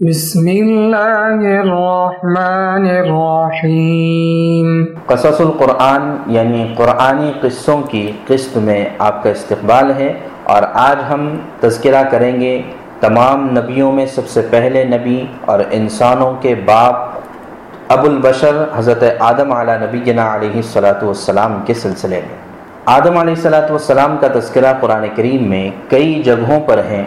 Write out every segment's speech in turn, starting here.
بسم اللہ الرحمن الرحیم۔ قصص القرآن یعنی قرآنی قصوں کی قسط میں آپ کا استقبال ہے اور آج ہم تذکرہ کریں گے تمام نبیوں میں سب سے پہلے نبی اور انسانوں کے باپ ابو البشر حضرت آدم علیہ نبی جنا علیہ صلاۃ والسلام کے سلسلے میں۔ آدم علیہ صلاۃ والسلام کا تذکرہ قرآن کریم میں کئی جگہوں پر ہیں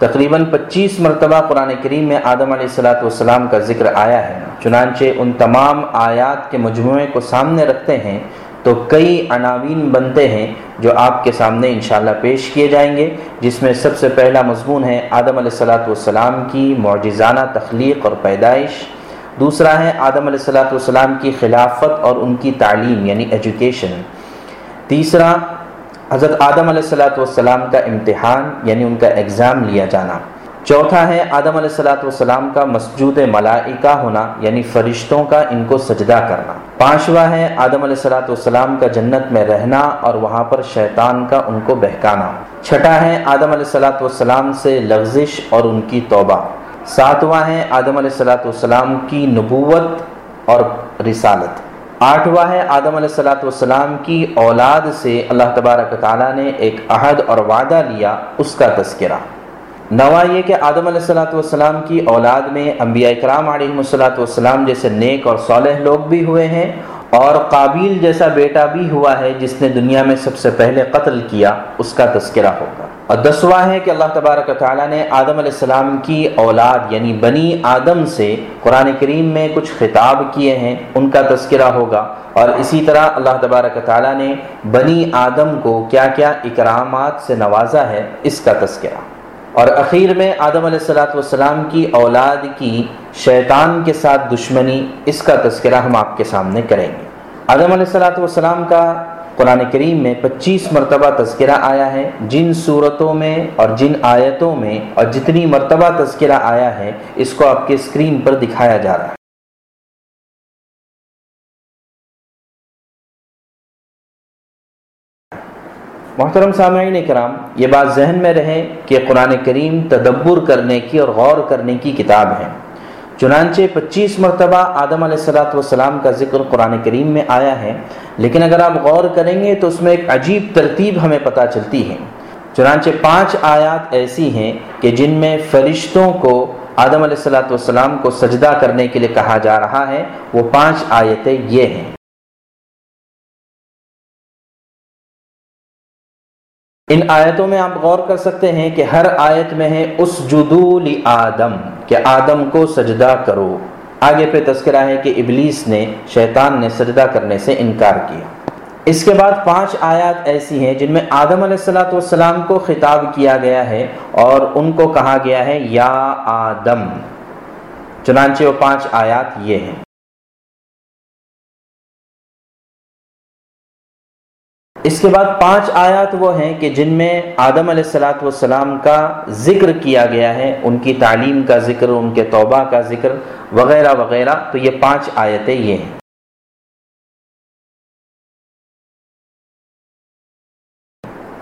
تقریباً پچیس مرتبہ قرآن کریم میں آدم علیہ السلاۃ والسلام کا ذکر آیا ہے۔ چنانچہ ان تمام آیات کے مجموعے کو سامنے رکھتے ہیں تو کئی عناوین بنتے ہیں جو آپ کے سامنے انشاءاللہ پیش کیے جائیں گے، جس میں سب سے پہلا مضمون ہے آدم علیہ السلاۃ والسلام کی معجزانہ تخلیق اور پیدائش۔ دوسرا ہے آدم علیہ السلاۃ والسلام کی خلافت اور ان کی تعلیم یعنی ایجوکیشن تیسرا حضرت آدم علیہ السلاۃ والسلام کا امتحان یعنی ان کا ایگزام لیا جانا۔ چوتھا ہے، آدم علیہ السلاۃ والسلام کا مسجود ملائکہ ہونا یعنی فرشتوں کا ان کو سجدہ کرنا۔ پانچواں ہے، آدم علیہ السلاۃ والسلام کا جنت میں رہنا اور وہاں پر شیطان کا ان کو بہکانا۔ چھٹا ہے، آدم علیہ السلاۃ والسلام سے لغزش اور ان کی توبہ۔ ساتواں ہے، آدم علیہ السلاۃ والسلام کی نبوت اور رسالت۔ آٹھواں ہے، آدم علیہ السلاۃ والسلام کی اولاد سے اللہ تبارک تعالیٰ نے ایک عہد اور وعدہ لیا، اس کا تذکرہ۔ نواں یہ کہ آدم علیہ السلاۃ والسلام کی اولاد میں انبیاء اکرام علیہ السلاۃ والسلام جیسے نیک اور صالح لوگ بھی ہوئے ہیں اور قابیل جیسا بیٹا بھی ہوا ہے جس نے دنیا میں سب سے پہلے قتل کیا، اس کا تذکرہ ہوگا۔ اور دسواں ہے کہ اللہ تبارک تعالیٰ نے آدم علیہ السلام کی اولاد یعنی بنی آدم سے قرآن کریم میں کچھ خطاب کیے ہیں، ان کا تذکرہ ہوگا۔ اور اسی طرح اللہ تبارک تعالیٰ نے بنی آدم کو کیا کیا اکرامات سے نوازا ہے، اس کا تذکرہ۔ اور اخیر میں آدم علیہ السلاۃ والسلام کی اولاد کی شیطان کے ساتھ دشمنی، اس کا تذکرہ ہم آپ کے سامنے کریں گے۔ آدم علیہ السلاۃ والسلام کا قرآن کریم میں پچیس مرتبہ تذکرہ آیا ہے۔ جن صورتوں میں اور جن آیتوں میں اور جتنی مرتبہ تذکرہ آیا ہے، اس کو آپ کے اسکرین پر دکھایا جا رہا ہے۔ محترم سامعین کرام، یہ بات ذہن میں رہے کہ قرآن کریم تدبر کرنے کی اور غور کرنے کی کتاب ہے۔ چنانچہ پچیس مرتبہ آدم علیہ السلاۃ والسلام کا ذکر قرآن کریم میں آیا ہے، لیکن اگر آپ غور کریں گے تو اس میں ایک عجیب ترتیب ہمیں پتہ چلتی ہے۔ چنانچہ پانچ آیات ایسی ہیں کہ جن میں فرشتوں کو آدم علیہ السلاۃ والسلام کو سجدہ کرنے کے لیے کہا جا رہا ہے، وہ پانچ آیتیں یہ ہیں۔ ان آیتوں میں آپ غور کر سکتے ہیں کہ ہر آیت میں ہے، اس جدول آدم۔ کہ آدم کو سجدہ کرو۔ آگے پہ تذکرہ ہے کہ ابلیس نے، شیطان نے سجدہ کرنے سے انکار کیا۔ اس کے بعد پانچ آیات ایسی ہیں جن میں آدم علیہ السلاۃ والسلام کو خطاب کیا گیا ہے اور ان کو کہا گیا ہے، یا آدم۔ چنانچہ وہ پانچ آیات یہ ہیں۔ اس کے بعد پانچ آیات وہ ہیں کہ جن میں آدم علیہ السلاۃ والسلام کا ذکر کیا گیا ہے، ان کی تعلیم کا ذکر، ان کے توبہ کا ذکر، وغیرہ وغیرہ۔ تو یہ پانچ آیتیں یہ ہیں۔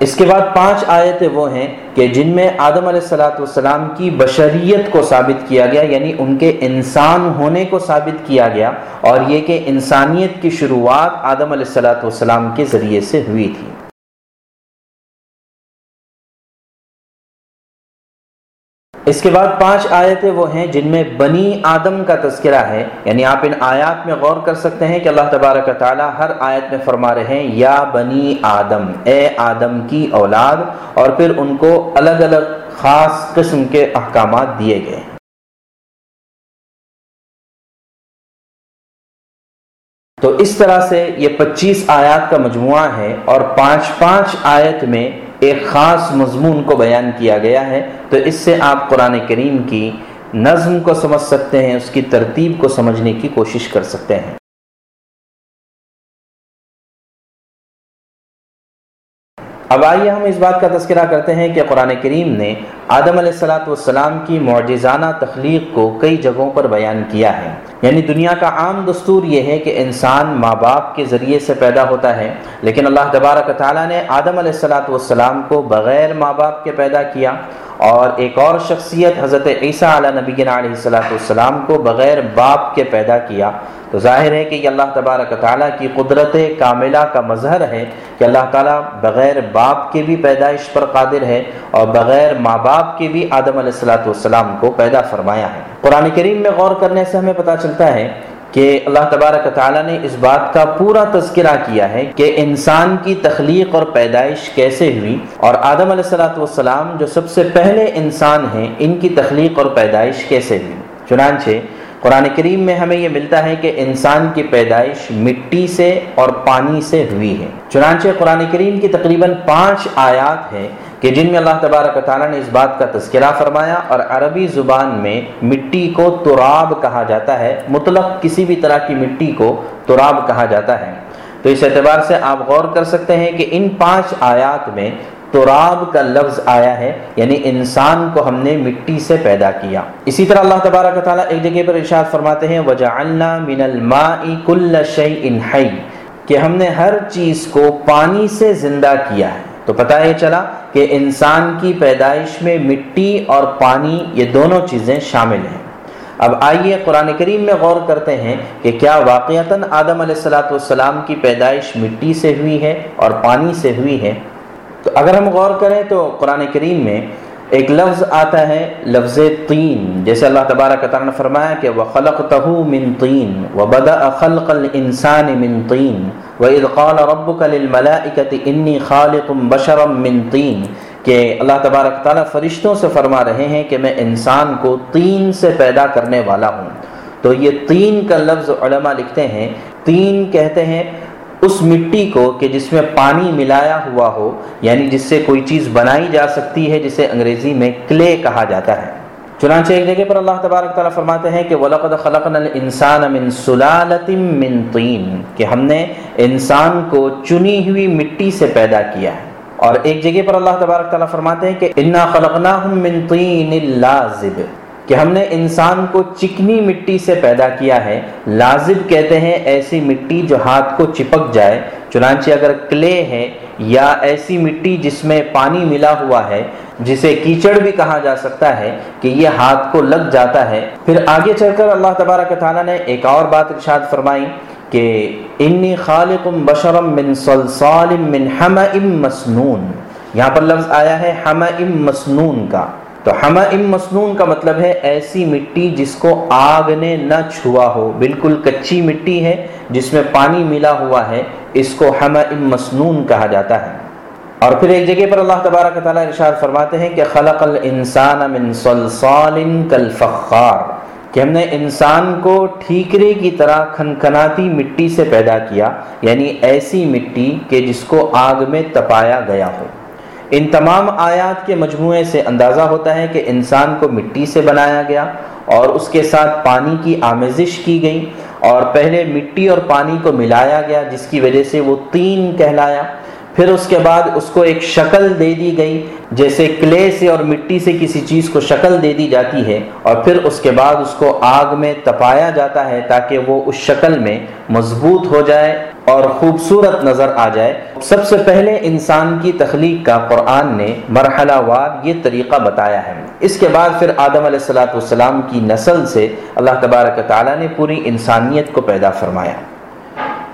اس کے بعد پانچ آیتیں وہ ہیں کہ جن میں آدم علیہ السلاۃ والسلام کی بشریت کو ثابت کیا گیا یعنی ان کے انسان ہونے کو ثابت کیا گیا، اور یہ کہ انسانیت کی شروعات آدم علیہ السلاۃ والسلام کے ذریعے سے ہوئی تھی۔ اس کے بعد پانچ آیتیں وہ ہیں جن میں بنی آدم کا تذکرہ ہے یعنی آپ ان آیات میں غور کر سکتے ہیں کہ اللہ تبارک تعالیٰ ہر آیت میں فرما رہے ہیں، یا بنی آدم، اے آدم کی اولاد، اور پھر ان کو الگ الگ خاص قسم کے احکامات دیے گئے۔ تو اس طرح سے یہ پچیس آیات کا مجموعہ ہے، اور پانچ پانچ آیت میں ایک خاص مضمون کو بیان کیا گیا ہے، تو اس سے آپ قرآن کریم کی نظم کو سمجھ سکتے ہیں، اس کی ترتیب کو سمجھنے کی کوشش کر سکتے ہیں۔ اب آئیے ہم اس بات کا تذکرہ کرتے ہیں کہ قرآن کریم نے آدم علیہ السلاۃ والسلام کی معجزانہ تخلیق کو کئی جگہوں پر بیان کیا ہے۔ یعنی دنیا کا عام دستور یہ ہے کہ انسان ماں باپ کے ذریعے سے پیدا ہوتا ہے، لیکن اللہ تبارک تعالیٰ نے آدم علیہ السلاۃ والسلام کو بغیر ماں باپ کے پیدا کیا اور ایک اور شخصیت حضرت عیسیٰ علیہ نبی علیہ السلاۃ والسلام کو بغیر باپ کے پیدا کیا۔ تو ظاہر ہے کہ یہ اللہ تبارک تعالیٰ کی قدرت کاملہ کا مظہر ہے کہ اللہ تعالیٰ بغیر باپ کے بھی پیدائش پر قادر ہے اور بغیر ماں باپ کے بھی آدم علیہ السلاۃ والسلام کو پیدا فرمایا ہے۔ قرآن کریم میں غور کرنے سے ہمیں پتہ چلتا ہے کہ اللہ تبارک تعالیٰ نے اس بات کا پورا تذکرہ کیا ہے کہ انسان کی تخلیق اور پیدائش کیسے ہوئی اور آدم علیہ السلاۃ والسلام جو سب سے پہلے انسان ہیں، ان کی تخلیق اور پیدائش کیسے ہوئی؟ چنانچہ قرآن کریم میں ہمیں یہ ملتا ہے کہ انسان کی پیدائش مٹی سے اور پانی سے ہوئی ہے۔ چنانچہ قرآن کریم کی تقریباً پانچ آیات ہیں کہ جن میں اللہ تبارک تعالیٰ نے اس بات کا تذکرہ فرمایا اور عربی زبان میں مٹی کو تراب کہا جاتا ہے، مطلق کسی بھی طرح کی مٹی کو تراب کہا جاتا ہے۔ تو اس اعتبار سے آپ غور کر سکتے ہیں کہ ان پانچ آیات میں تراب کا لفظ آیا ہے یعنی انسان کو ہم نے مٹی سے پیدا کیا۔ اسی طرح اللہ تبارک تعالیٰ ایک جگہ پر ارشاد فرماتے ہیں، وجعلنا من الماء كل شيء حي کہ ہم نے ہر چیز کو پانی سے زندہ کیا ہے۔ تو پتہ یہ چلا کہ انسان کی پیدائش میں مٹی اور پانی یہ دونوں چیزیں شامل ہیں۔ اب آئیے قرآن کریم میں غور کرتے ہیں کہ کیا واقعتاً آدم علیہ السلاۃ والسلام کی پیدائش مٹی سے ہوئی ہے اور پانی سے ہوئی ہے۔ تو اگر ہم غور کریں تو قرآن کریم میں ایک لفظ آتا ہے، لفظ تین جیسے اللہ تبارک تعالیٰ نے فرمایا کہ وہ خلق تہو من تین و بدا خلق الانسان من تین و ادقال رب کلملاکت انی خالق بشرم من تین کہ اللہ تبارک تعالیٰ فرشتوں سے فرما رہے ہیں کہ میں انسان کو تین سے پیدا کرنے والا ہوں۔ تو یہ تین کا لفظ علماء لکھتے ہیں تین کہتے ہیں اس مٹی کو کہ جس میں پانی ملایا ہوا ہو یعنی جس سے کوئی چیز بنائی جا سکتی ہے، جسے انگریزی میں کلے کہا جاتا ہے۔ چنانچہ ایک جگہ پر اللہ تبارک تعالیٰ فرماتے ہیں کہ وَلَقَدْ خَلَقْنَا الْإِنسَانَ مِن سُلَالَةٍ مِن طِين، کہ ہم نے انسان کو چنی ہوئی مٹی سے پیدا کیا ہے۔ اور ایک جگہ پر اللہ تبارک تعالیٰ فرماتے ہیں کہ اِنَّا خَلَقْنَاهُم مِن طِين اللَّازِبِ کہ ہم نے انسان کو چکنی مٹی سے پیدا کیا ہے، لازب کہتے ہیں ایسی مٹی جو ہاتھ کو چپک جائے، چنانچہ اگر کلے ہے یا ایسی مٹی جس میں پانی ملا ہوا ہے، جسے کیچڑ بھی کہا جا سکتا ہے کہ یہ ہاتھ کو لگ جاتا ہے۔ پھر آگے چل کر اللہ تبارک تعالیٰ نے ایک اور بات ارشاد فرمائی کہ انی خالق بشرم من صلصال من حمئ مسنون۔ یہاں پر لفظ آیا ہے حمئ مسنون کا۔ تو ہما ام مسنون کا مطلب ہے ایسی مٹی جس کو آگ نے نہ چھوا ہو۔ بالکل کچی مٹی ہے جس میں پانی ملا ہوا ہے، اس کو ہما ام مسنون کہا جاتا ہے۔ اور پھر ایک جگہ پر اللہ تبارک تعالیٰ ارشاد فرماتے ہیں کہ خلق الانسان من صلصال کالفخار۔ کہ ہم نے انسان کو ٹھیکرے کی طرح کھنکھناتی مٹی سے پیدا کیا یعنی ایسی مٹی کہ جس کو آگ میں تپایا گیا ہو۔ ان تمام آیات کے مجموعے سے اندازہ ہوتا ہے کہ انسان کو مٹی سے بنایا گیا اور اس کے ساتھ پانی کی آمیزش کی گئی اور پہلے مٹی اور پانی کو ملایا گیا، جس کی وجہ سے وہ تین کہلایا۔ پھر اس کے بعد اس کو ایک شکل دے دی گئی جیسے کلے سے اور مٹی سے کسی چیز کو شکل دے دی جاتی ہے اور پھر اس کے بعد اس کو آگ میں تپایا جاتا ہے تاکہ وہ اس شکل میں مضبوط ہو جائے اور خوبصورت نظر آ جائے۔ سب سے پہلے انسان کی تخلیق کا قرآن نے مرحلہ وار یہ طریقہ بتایا ہے۔ اس کے بعد پھر آدم علیہ السلاۃ والسلام کی نسل سے اللہ تبارک تعالیٰ نے پوری انسانیت کو پیدا فرمایا۔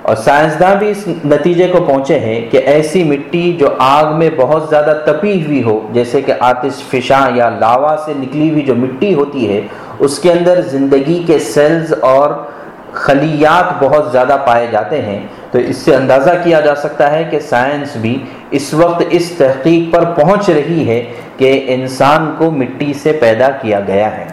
اور سائنسداں بھی اس نتیجے کو پہنچے ہیں کہ ایسی مٹی جو آگ میں بہت زیادہ تپی ہوئی ہو، جیسے کہ آتش فشاں یا لاوا سے نکلی ہوئی جو مٹی ہوتی ہے، اس کے اندر زندگی کے سیلز اور خلیات بہت زیادہ پائے جاتے ہیں۔ تو اس سے اندازہ کیا جا سکتا ہے کہ سائنس بھی اس وقت اس تحقیق پر پہنچ رہی ہے کہ انسان کو مٹی سے پیدا کیا گیا ہے۔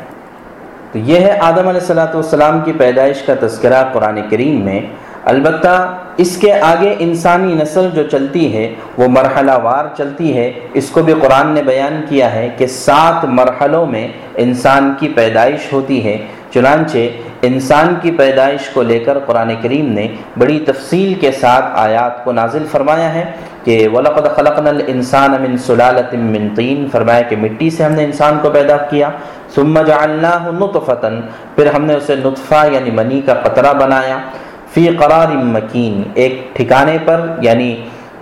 تو یہ ہے آدم علیہ السلاۃ والسلام کی پیدائش کا تذکرہ قرآن کریم میں۔ البتہ اس کے آگے انسانی نسل جو چلتی ہے، وہ مرحلہ وار چلتی ہے۔ اس کو بھی قرآن نے بیان کیا ہے کہ سات مرحلوں میں انسان کی پیدائش ہوتی ہے۔ چنانچہ انسان کی پیدائش کو لے کر قرآن کریم نے بڑی تفصیل کے ساتھ آیات کو نازل فرمایا ہے کہ وَلَقَدْ خَلَقْنَا الْإِنسَانَ مِن سُلَالَةٍ مِن طِين۔ فرمایا کہ مٹی سے ہم نے انسان کو پیدا کیا۔ ثُمَّ جَعَلْنَاهُ نُطْفَةً۔ پھر ہم نے اسے نطفہ یعنی منی کا قطرہ بنایا۔ فی قرار مکین، ایک ٹھکانے پر یعنی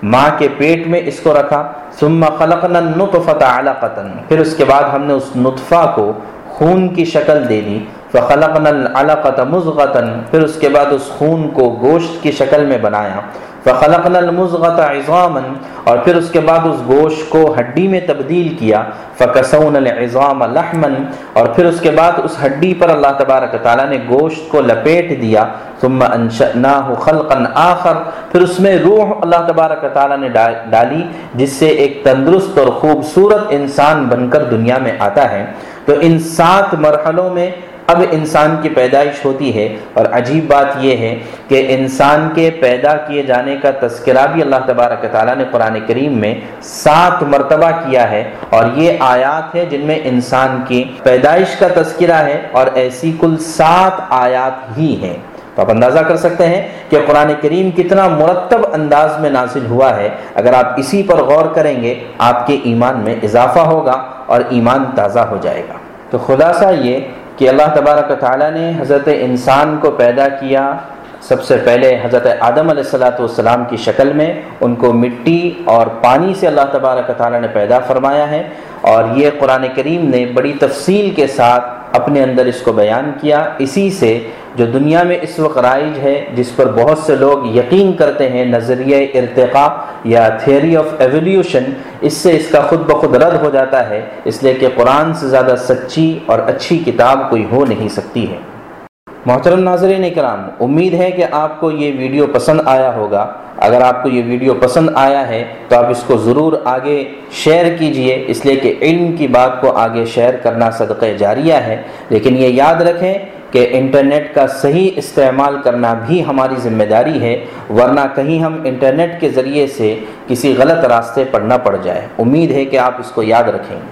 ماں کے پیٹ میں اس کو رکھا، ثم خلقنا النطفة علقة۔ پھر اس کے بعد ہم نے اس نطفہ کو خون کی شکل دے دی۔ فخلقنا العلقة مضغة پھر اس کے بعد اس خون کو گوشت کی شکل میں بنایا۔ فخلقنا المزغة عظاما، اور پھر اس کے بعد اس گوشت کو ہڈی میں تبدیل کیا۔ فکسون العظام لحما، اور پھر اس کے بعد اس ہڈی پر اللہ تبارک تعالیٰ نے گوشت کو لپیٹ دیا۔ ثم انشأناه خلقا آخر، پھر اس میں روح اللہ تبارک تعالیٰ نے ڈالی، جس سے ایک تندرست اور خوبصورت انسان بن کر دنیا میں آتا ہے۔ تو ان سات مرحلوں میں اب انسان کی پیدائش ہوتی ہے اور عجیب بات یہ ہے کہ انسان کے پیدا کیے جانے کا تذکرہ بھی اللہ تبارک تعالیٰ نے قرآن کریم میں سات مرتبہ کیا ہے اور یہ آیات ہے جن میں انسان کی پیدائش کا تذکرہ ہے اور ایسی کل سات آیات ہی ہیں۔ تو آپ اندازہ کر سکتے ہیں کہ قرآن کریم کتنا مرتب انداز میں نازل ہوا ہے۔ اگر آپ اسی پر غور کریں گے، آپ کے ایمان میں اضافہ ہوگا اور ایمان تازہ ہو جائے گا۔ تو خلاصہ یہ کہ اللہ تبارک تعالیٰ نے حضرت انسان کو پیدا کیا سب سے پہلے حضرت آدم علیہ السلاۃ والسلام کی شکل میں، ان کو مٹی اور پانی سے اللہ تبارک تعالیٰ نے پیدا فرمایا ہے اور یہ قرآن کریم نے بڑی تفصیل کے ساتھ اپنے اندر اس کو بیان کیا۔ اسی سے جو دنیا میں اس وقت رائج ہے، جس پر بہت سے لوگ یقین کرتے ہیں، نظریہ ارتقاء یا تھیوری آف ایولیوشن اس سے اس کا خود بخود رد ہو جاتا ہے۔ اس لیے کہ قرآن سے زیادہ سچی اور اچھی کتاب کوئی ہو نہیں سکتی ہے۔ محترم ناظرین اکرام امید ہے کہ آپ کو یہ ویڈیو پسند آیا ہوگا۔ اگر آپ کو یہ ویڈیو پسند آیا ہے، تو آپ اس کو ضرور آگے شیئر کیجیے۔ اس لیے کہ علم کی بات کو آگے شیئر کرنا صدقہ جاریہ ہے۔ لیکن یہ یاد رکھیں کہ انٹرنیٹ کا صحیح استعمال کرنا بھی ہماری ذمہ داری ہے، ورنہ کہیں ہم انٹرنیٹ کے ذریعے سے کسی غلط راستے پر نہ پڑ جائے امید ہے کہ آپ اس کو یاد رکھیں۔